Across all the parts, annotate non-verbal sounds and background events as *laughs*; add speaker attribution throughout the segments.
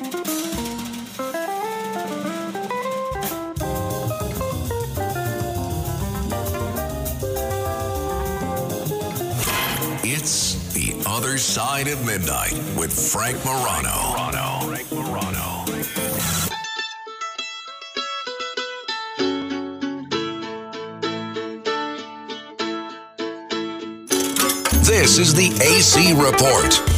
Speaker 1: It's The Other Side of Midnight with Frank Morano. Morano. Frank Morano. This is the AC Report.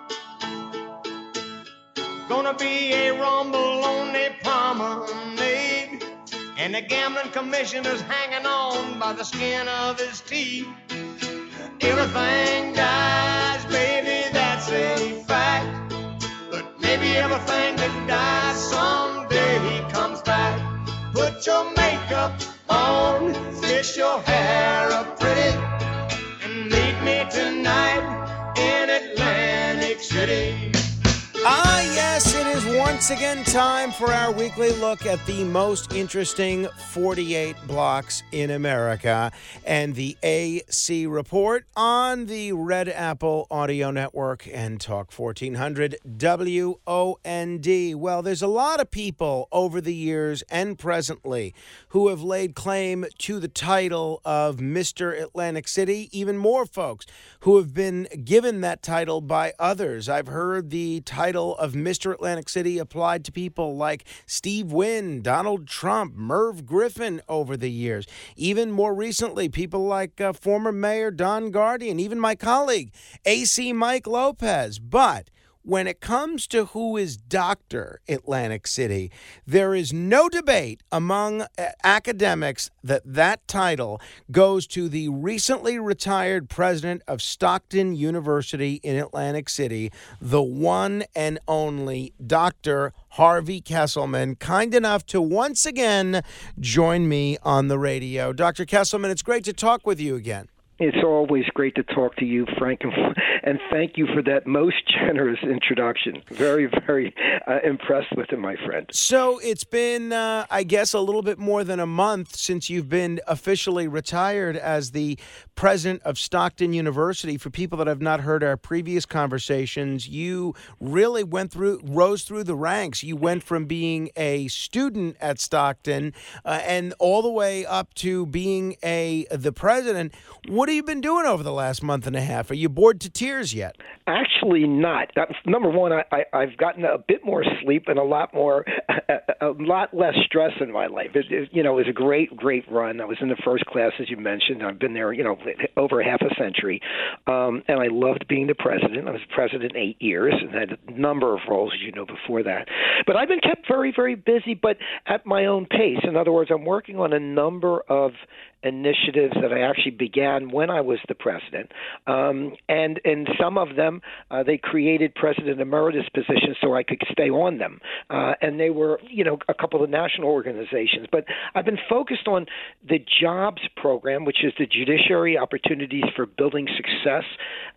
Speaker 2: Gonna be a rumble on the promenade. And the gambling commissioner's hanging on by the skin of his teeth. Everything dies, baby, that's a fact. But maybe everything that dies someday comes back. Put your makeup on, fix your hair up
Speaker 3: once again time for our weekly look at the most interesting 48 blocks in America and the AC report on the Red Apple Audio Network and Talk 1400 WOND. Well, there's a lot of people over the years and presently who have laid claim to the title of Mr. Atlantic City, even more folks who have been given that title by others. I've heard the title of Mr. Atlantic City applied to people like Steve Wynn, Donald Trump, Merv Griffin over the years. Even more recently, people like uh, former Mayor Don Guardian, even my colleague, AC Mike Lopez. But when it comes to who is Dr. Atlantic City, there is no debate among uh, academics that that title goes to the recently retired president of Stockton University in Atlantic City, the one and only Dr. Harvey Kesselman, kind enough to once again join me on the radio. Dr. Kesselman, it's great to talk with you again.
Speaker 4: It's always great to talk to you, Frank, and, thank you for that most *laughs* generous introduction. Very, very uh, impressed with it, my friend.
Speaker 3: So it's been, uh, I guess, a little bit more than a month since you've been officially retired as the president of Stockton University. For people that have not heard our previous conversations, you really went through, rose through the ranks. You went from being a student at Stockton uh, and all the way up to being a the president. What have you been doing over the last month and a half? Are you bored to tears yet?
Speaker 4: Actually, not. That's, number one, I, I, I've gotten a bit more sleep and a lot more, *laughs* a, a lot less stress in my life. It, it, you know, it was a great, great run. I was in the first class, as you mentioned. I've been there, you know, over half a century, um, and I loved being the president. I was president eight years and had a number of roles, as you know, before that. But I've been kept very, very busy, but at my own pace. In other words, I'm working on a number of initiatives that I actually began when I was the president, um, and in some of them uh, they created president emeritus positions so I could stay on them, uh, and they were you know a couple of national organizations. But I've been focused on the jobs program, which is the Judiciary Opportunities for Building Success,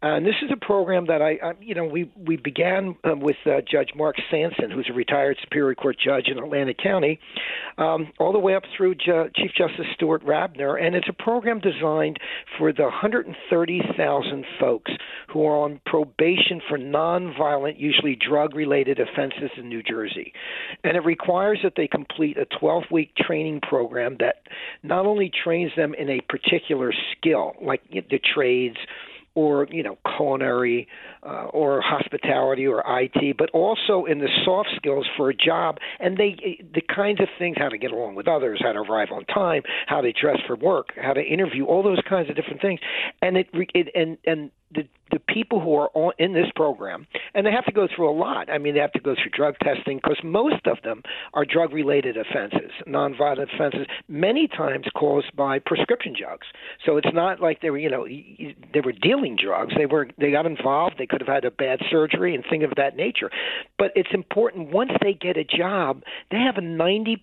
Speaker 4: and this is a program that I, I you know we we began uh, with uh, Judge Mark Sandson, who's a retired Superior Court judge in Atlantic County, um, all the way up through Ju- Chief Justice Stuart Rabner and it's a program designed for the 130,000 folks who are on probation for nonviolent, usually drug related offenses in New Jersey. And it requires that they complete a 12 week training program that not only trains them in a particular skill, like the trades or you know culinary uh, or hospitality or IT, but also in the soft skills for a job. And they the kinds of things how to get along with others, how to arrive on time, how to dress for work, how to interview, all those kinds of different things, and it, it and and the the people who are on, in this program, and they have to go through a lot. I mean, they have to go through drug testing because most of them are drug-related offenses, nonviolent offenses, many times caused by prescription drugs. So it's not like they were, you know, they were dealing drugs. They were, they got involved. They could have had a bad surgery and things of that nature. But it's important once they get a job, they have a 90%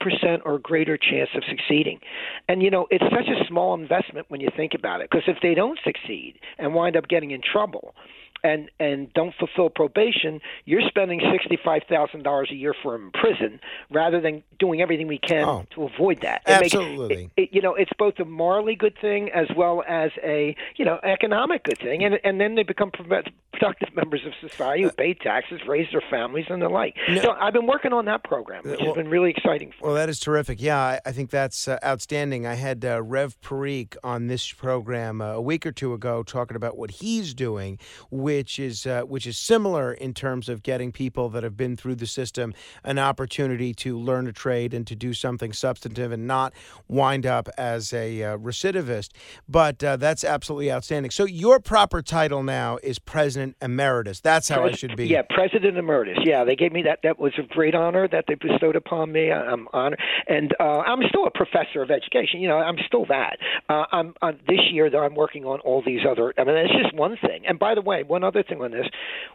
Speaker 4: or greater chance of succeeding. And you know, it's such a small investment when you think about it. Because if they don't succeed and wind up getting in trouble, and and don't fulfill probation, you're spending sixty five thousand dollars a year for them in prison rather than doing everything we can
Speaker 3: Oh.
Speaker 4: to avoid that. It makes-
Speaker 3: Absolutely.
Speaker 4: it- it- you know, it's both a morally good thing as well as a you know economic good thing, and and then they become productive members of society who pay taxes, raise their families, and the like. So I've been working on that program, which
Speaker 3: well-
Speaker 4: has been really exciting. For
Speaker 3: Well, that is terrific. Yeah, I, I think that's uh, outstanding. I had uh, Rev Parikh on this program uh, a week or two ago talking about what he's doing, which is uh, which is similar in terms of getting people that have been through the system an opportunity to learn a trade and to do something substantive and not wind up as a uh, recidivist. But uh, that's absolutely outstanding. So your proper title now is President Emeritus. That's how I should be.
Speaker 4: Yeah, President Emeritus. Yeah, they gave me that. That was a great honor that they bestowed upon me. I'm honored, and uh, I'm still a professor of education. You know, I'm still that. Uh, I'm uh, this year though. I'm working on all these other. I mean, it's just one thing. And by the way, one other thing on this,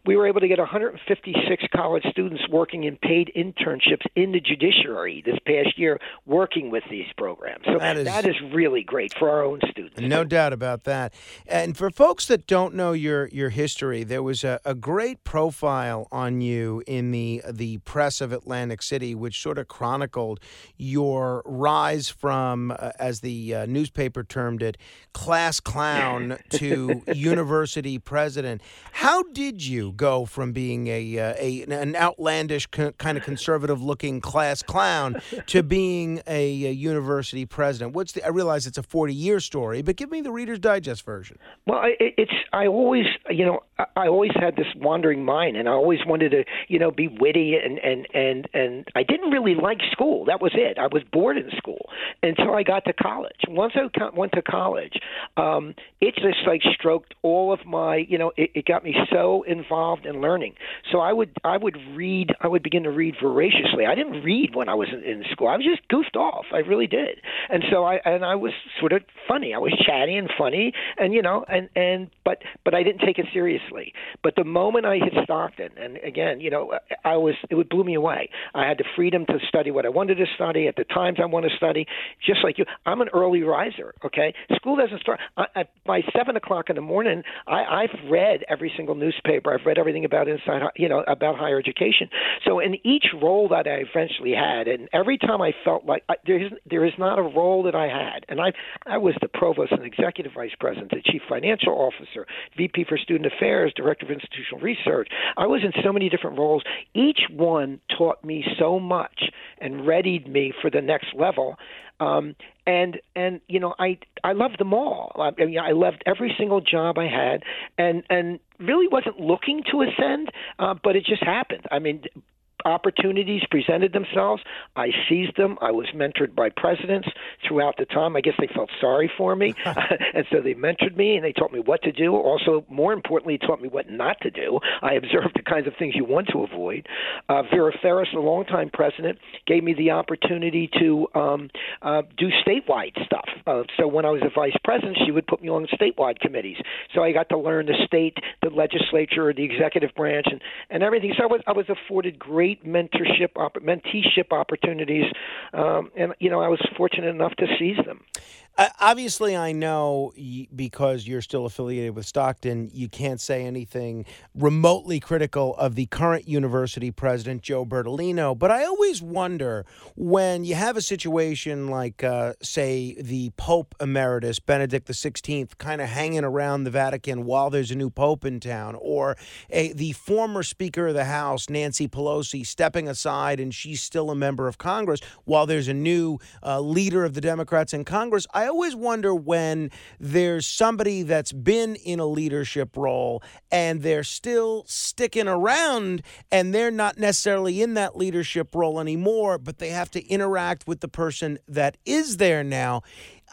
Speaker 4: we were able to get 156 college students working in paid internships in the judiciary this past year, working with these programs. So
Speaker 3: That is-
Speaker 4: that is really great for our own students.
Speaker 3: No doubt about that. And for folks that don't know your your history, there was a, a great profile on you in the the press of Atlantic City, which sort of chronicled your rise from, uh, as the uh, newspaper termed it, class clown *laughs* to university president. How did you go from being a, uh, a an outlandish co- kind of conservative looking class clown to being a, a university president? What's the? I realize it's a forty year story, but give me the Reader's Digest version.
Speaker 4: Well, it's I always you know I, always had this wandering mind, and I always wanted to you know be witty and and and and I didn't really like school. That was it. I was bored in school until I got to college. Once I went to college, um, it just like stroked all of my you know it, it got me so involved in learning. So I would I would read I would begin to read voraciously. I didn't read when I was in, in school. I was just goofed off. I really did. And so I and I was sort of funny. I was chatty and funny, and you know, and and but but I didn't take it seriously. But the moment I hit Stockton, and again, you know, I was it would blew me away. I had the freedom to study what I wanted to study at the times I want to study. Just like you, I'm an early riser. Okay, school doesn't start I, I, by seven o'clock in the morning. I, I've read every single newspaper. I've read everything about inside, you know, about higher education. So in each role that I eventually had, and every time I felt like I, there is there is not a role that I had, and I I was the provost and executive vice president, the chief financial officer, VP for student affairs, director of institutional research. I was in so many different roles. Each one taught me so much and readied me for the next level. Um, and and you know I I loved them all. I, I mean I loved every single job I had, and and really wasn't looking to ascend, uh, but it just happened. I mean opportunities presented themselves. I seized them. I was mentored by presidents throughout the time. I guess they felt sorry for me, *laughs* *laughs* and so they mentored me and they taught me what to do. Also, more importantly, taught me what not to do. I observed the kinds of things you want to avoid. Uh, Vera Ferris, the longtime president, gave me the opportunity to um, uh, do statewide stuff. Uh, so when I was a vice president, she would put me on statewide committees. So I got to learn the state, the legislature, the executive branch, and, and everything. So I was I was afforded great mentorship, opp- menteeship opportunities, um, and you know I was fortunate enough to seize them.
Speaker 3: Uh, obviously, I know y- because you're still affiliated with Stockton, you can't say anything remotely critical of the current university president, Joe Bertolino. But I always wonder when you have a situation like, uh, say, the Pope Emeritus, Benedict XVI, kind of hanging around the Vatican while there's a new Pope in town, or a, the former Speaker of the House, Nancy Pelosi, stepping aside and she's still a member of Congress while there's a new uh, leader of the Democrats in Congress. I always wonder when there's somebody that's been in a leadership role and they're still sticking around and they're not necessarily in that leadership role anymore, but they have to interact with the person that is there now.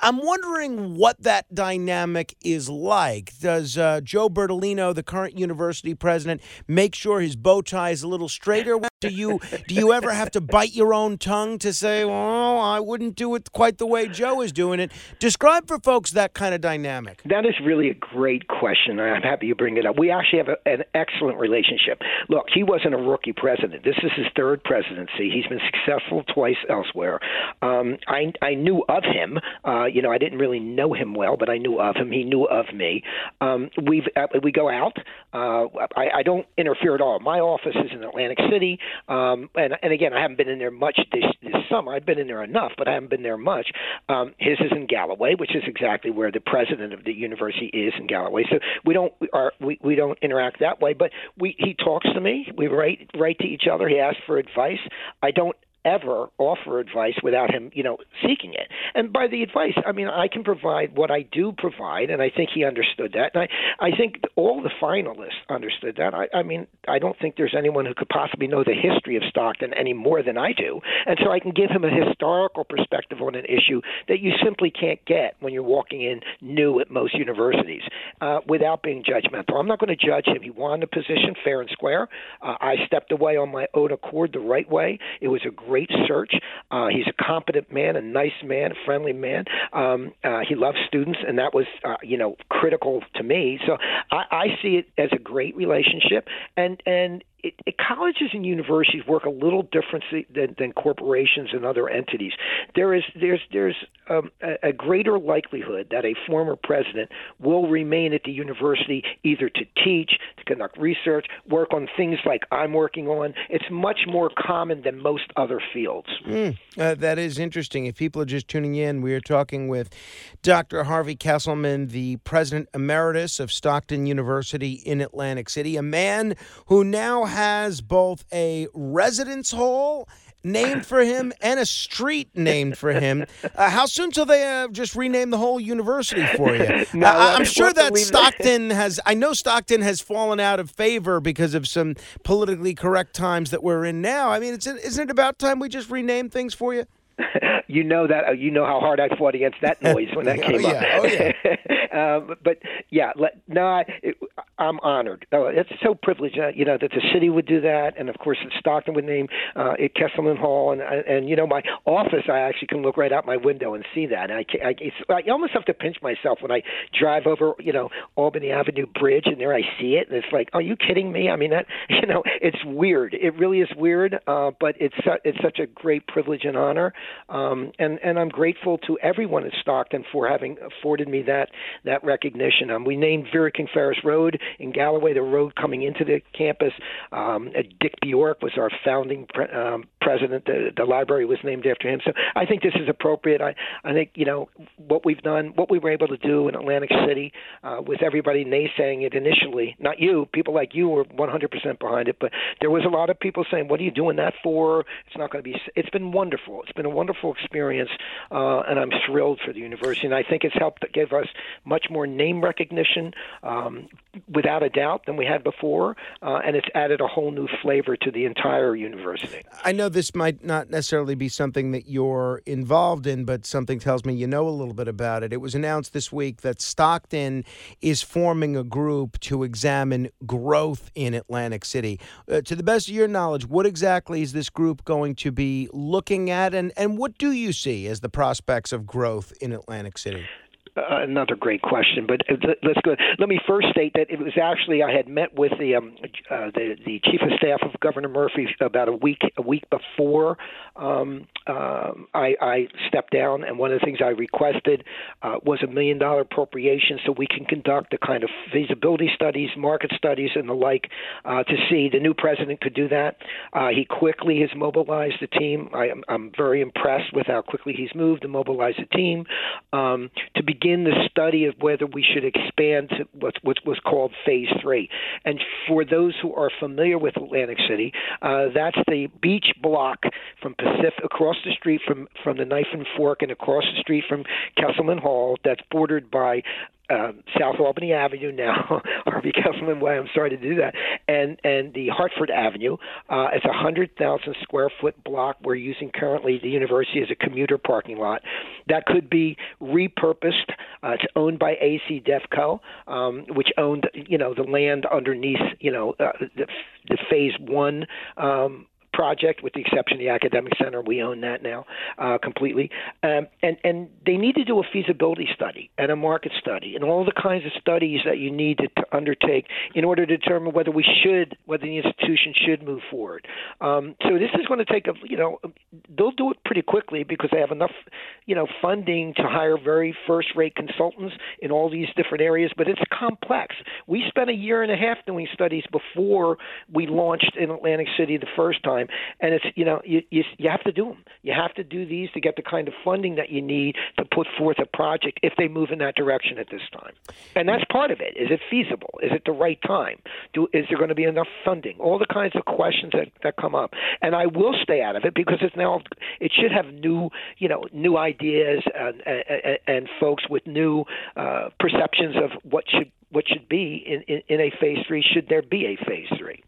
Speaker 3: I'm wondering what that dynamic is like. Does uh, Joe Bertolino, the current university president, make sure his bow tie is a little straighter? Do you do you ever have to bite your own tongue to say, "Well, I wouldn't do it quite the way Joe is doing it"? Describe for folks that kind of dynamic.
Speaker 4: That is really a great question. I'm happy you bring it up. We actually have a, an excellent relationship. Look, he wasn't a rookie president. This is his third presidency. He's been successful twice elsewhere. Um, I I knew of him. Uh, you know, I didn't really know him well, but I knew of him. He knew of me. Um, we've uh, we go out. Uh, I, I don't interfere at all. My office is in Atlantic City, um, and and again, I haven't been in there much this this summer. I've been in there enough, but I haven't been there much. Um, his is in Galloway, which is exactly where the president of the university is in Galloway. So we don't are we, we don't interact that way, but we he talks to me. We write write to each other. He asks for advice. I don't ever offer advice without him, you know, seeking it. And by the advice, I mean I can provide what I do provide, and I think he understood that. And I, I think all the finalists understood that. I, I mean, I don't think there's anyone who could possibly know the history of Stockton any more than I do, and so I can give him a historical perspective on an issue that you simply can't get when you're walking in new at most universities uh, without being judgmental. I'm not going to judge him. He won the position fair and square. Uh, I stepped away on my own accord the right way. It was a great great search. Uh, he's a competent man, a nice man, a friendly man. Um, uh, he loves students, and that was, uh, you know, critical to me. So I, I see it as a great relationship, and and it, it, colleges and universities work a little differently than, than corporations and other entities. There is there's there's um, a, a greater likelihood that a former president will remain at the university either to teach, to conduct research, work on things like I'm working on. It's much more common than most other fields.
Speaker 3: Mm, uh, that is interesting. If people are just tuning in, we are talking with Dr. Harvey Kesselman, the president emeritus of Stockton University in Atlantic City, a man who now has both a residence hall named for him and a street named for him. *laughs* Uh, how soon till they uh, just rename the whole university for you? *laughs* no, uh, I'm sure that Stockton has. I know Stockton has fallen out of favor because of some politically correct times that we're in now. I mean, it's isn't it about time we just rename things for you? *laughs*
Speaker 4: you know that uh, you know how hard I fought against that noise when that came
Speaker 3: oh, yeah.
Speaker 4: up.
Speaker 3: Oh, yeah.
Speaker 4: um, but yeah, let, no, I, it, I'm honored. Oh, it's so privileged, uh, you know, that the city would do that, and of course, that Stockton would name uh, it Kesselman Hall, and and you know, my office, I actually can look right out my window and see that. And I, I, it's, I almost have to pinch myself when I drive over, you know, Albany Avenue Bridge, and there I see it, and it's like, are you kidding me? I mean, that, *laughs* you know, it's weird. It really is weird, uh, but it's it's such a great privilege and honor. Um, and and I'm grateful to everyone at Stockton for having afforded me that that recognition. Um, we named Vera King Ferris Road in Galloway, the road coming into the campus. Um, Dick Bjork was our founding pre- um, president. The, the library was named after him. So I think this is appropriate. I I think you know what we've done, what we were able to do in Atlantic City, uh, with everybody naysaying it initially. Not you, people like you were 100% behind it, but there was a lot of people saying, "What are you doing that for? It's not going to be." It's been wonderful. It's been a wonderful experience, uh, and I'm thrilled for the university. And I think it's helped give us much more name recognition, um, without a doubt, than we had before, uh, and it's added a whole new flavor to the entire university.
Speaker 3: I know this might not necessarily be something that you're involved in, but something tells me you know a little bit about it. It was announced this week that Stockton is forming a group to examine growth in Atlantic City. Uh, to the best of your knowledge, what exactly is this group going to be looking at, and, and what do you see as the prospects of growth in Atlantic City?
Speaker 4: Uh, another great question, but uh, let's go. Let me first state that it was actually I had met with the um, uh, the, the chief of staff of Governor Murphy about a week a week before um, uh, I, I stepped down, and one of the things I requested uh, was a million dollar appropriation so we can conduct the kind of feasibility studies, market studies, and the like uh, to see the new president could do that. Uh, he quickly has mobilized the team. I, I'm very impressed with how quickly he's moved to mobilize the team um, to begin begin the study of whether we should expand to what, what was called Phase 3. And for those who are familiar with Atlantic City, uh, that's the beach block from Pacific across the street from, from the Knife and Fork and across the street from Kesselman Hall that's bordered by um, South Albany Avenue *laughs* now, Harvey Kesselman Way. I'm sorry to do that, and and the Hartford Avenue. Uh, it's a hundred thousand square foot block. We're using currently the university as a commuter parking lot. That could be repurposed. Uh, it's owned by AC Devco, um, which owned you know the land underneath you know uh, the, the phase one um, project, with the exception of the academic center. We own that now uh, completely, um, and and they need to do a feasibility study and a market study and all the kinds of studies that you need to, to undertake in order to determine whether we should, whether the institution should move forward. Um, so this is going to take a, you know, they'll do it pretty quickly because they have enough, you know, funding to hire very first-rate consultants in all these different areas. But it's complex. We spent a year and a half doing studies before we launched in Atlantic City the first time time. And it's you know you, you you have to do them. You have to do these to get the kind of funding that you need to put forth a project if they move in that direction at this time. And that's part of it. Is it feasible? Is it the right time? Do is there going to be enough funding? All the kinds of questions that that come up. And I will stay out of it because it's now it should have new you know new ideas and and, and folks with new uh, perceptions of what should what should be in, in, in, a phase three should there be a phase three.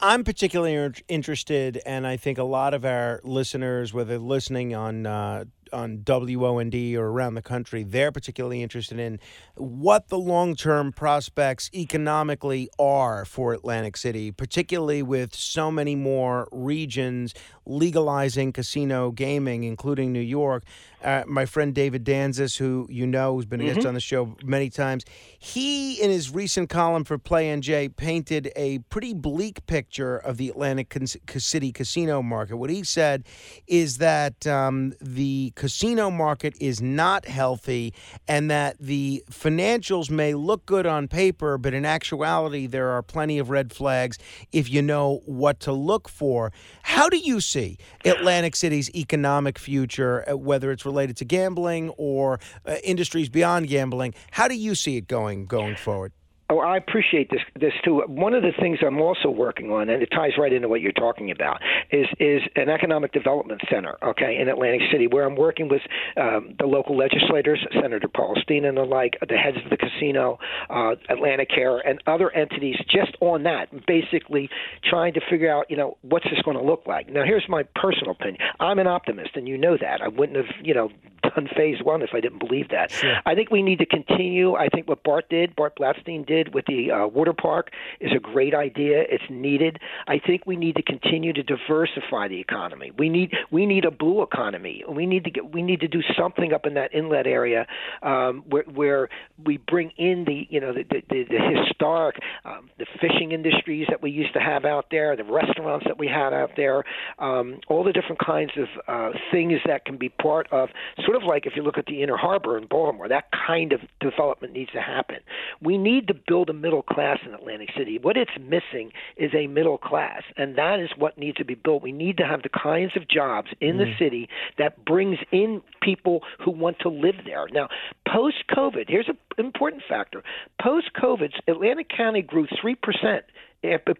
Speaker 3: I'm particularly interested and i think a lot of our listeners whether listening on uh, on WOND or around the country, they're particularly interested in what the long term prospects economically are for Atlantic City, particularly with so many more regions legalizing casino gaming, including New York. Uh, my friend David Danzis, who you know, who's been a mm-hmm. guest on the show many times, he, in his recent column for Play NJ, painted a pretty bleak picture of the Atlantic City casino market. What he said is that um, the casino market is not healthy and that the financials may look good on paper, but in actuality, there are plenty of red flags if you know what to look for. How do you see Atlantic City's economic future, uh, whether it's related to gambling or uh, industries beyond gambling? How do you see it going going forward?
Speaker 4: Oh, I appreciate this this too. One of the things I'm also working on, and it ties right into what you're talking about, is is an economic development center, okay, in Atlantic City, where I'm working with um, the local legislators, Senator Polistina and the like, the heads of the casino, uh, Atlanticare, and other entities, just on that, basically trying to figure out, you know, what's this going to look like. Now, here's my personal opinion. I'm an optimist, and you know that. I wouldn't have, you know, done phase one if I didn't believe that. Sure. I think we need to continue. I think what Bart did, Bart Blatstein did did with the uh, water park is a great idea. It's needed. I think we need to continue to diversify the economy. We need we need a blue economy. We need to get we need to do something up in that inlet area um, where where we bring in the you know the the, the historic um, the fishing industries that we used to have out there, the restaurants that we had out there, um, all the different kinds of uh, things that can be part of sort of like if you look at the inner harbor in Baltimore, that kind of development needs to happen. We need to build a middle class in Atlantic City. What it's missing is a middle class, and that is what needs to be built. We need to have the kinds of jobs in mm the city that brings in people who want to live there. Now, post COVID, here's an important factor. Post COVID, Atlantic County grew 3%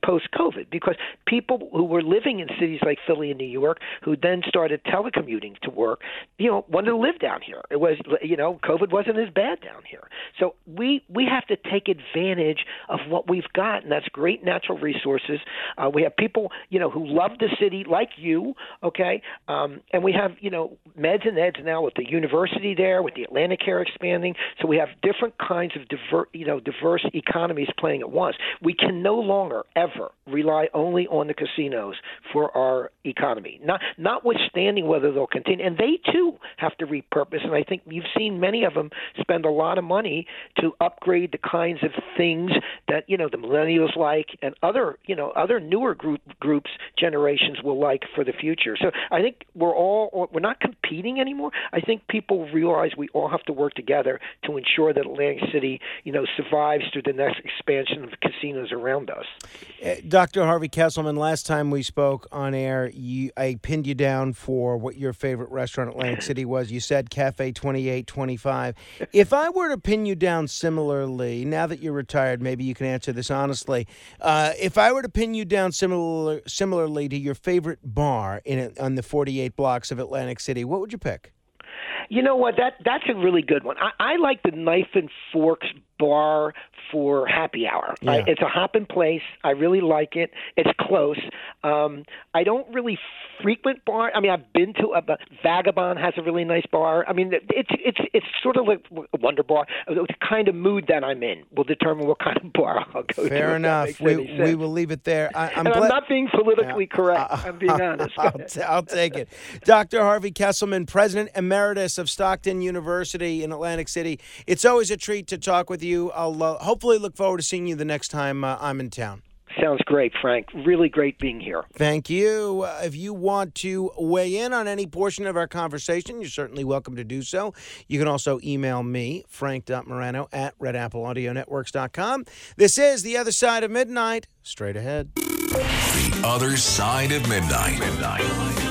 Speaker 4: post COVID because people who were living in cities like Philly and New York, who then started telecommuting to work, you know, wanted to live down here. It was, you know, COVID wasn't as bad down here. So we we have to take advantage of what we've got, and that's great natural resources. Uh, we have people, you know, who love the city like you, okay, um, and we have, you know, meds and eds now with the university there, with the Atlanticare expanding. So we have different kinds of diver, you know, diverse economies playing at once. We can no longer longer ever rely only on the casinos for our economy. Not notwithstanding whether they'll continue, and they too have to repurpose. And I think you've seen many of them spend a lot of money to upgrade the kinds of things that you know the millennials like, and other you know other newer group groups generations will like for the future. So I think we're all we're not competing anymore. I think people realize we all have to work together to ensure that Atlantic City you know survives through the next expansion of casinos around us.
Speaker 3: Uh, Dr. Harvey Kesselman, last time we spoke on air, you, I pinned you down for what your favorite restaurant in Atlantic City was. You said Cafe 2825. If I were to pin you down similarly, now that you're retired, maybe you can answer this honestly. Uh, if I were to pin you down similar, similarly to your favorite bar in on the 48 blocks of Atlantic City, what would you pick?
Speaker 4: You know what? That that's a really good one. I, I like the knife and forks bar for happy hour. I, it's a hopping place. I really like it. It's close. Um, I don't really frequent bar. I mean, I've been to a, but Vagabond has a really nice bar. I mean, it's it's it's sort of like a Wonder Bar. The kind of mood that I'm in will determine what kind of bar I'll go to.
Speaker 3: Fair enough. We, we will leave it there. I, I'm
Speaker 4: and I'm not being politically correct. I'm being *laughs* honest.
Speaker 3: I'll, t- I'll take it. Dr. Harvey Kesselman, President Emeritus of Stockton University in Atlantic City. It's always a treat to talk with you. I'll uh, hopefully look forward to seeing you the next time uh, I'm in town.
Speaker 4: Sounds great, Frank. Really great being here.
Speaker 3: Thank you. Uh, if you want to weigh in on any portion of our conversation, you're certainly welcome to do so. You can also email me, frank.morano at redappleaudionetworks.com. This is The Other Side of Midnight. Straight ahead.
Speaker 1: The Other Side of Midnight. Midnight.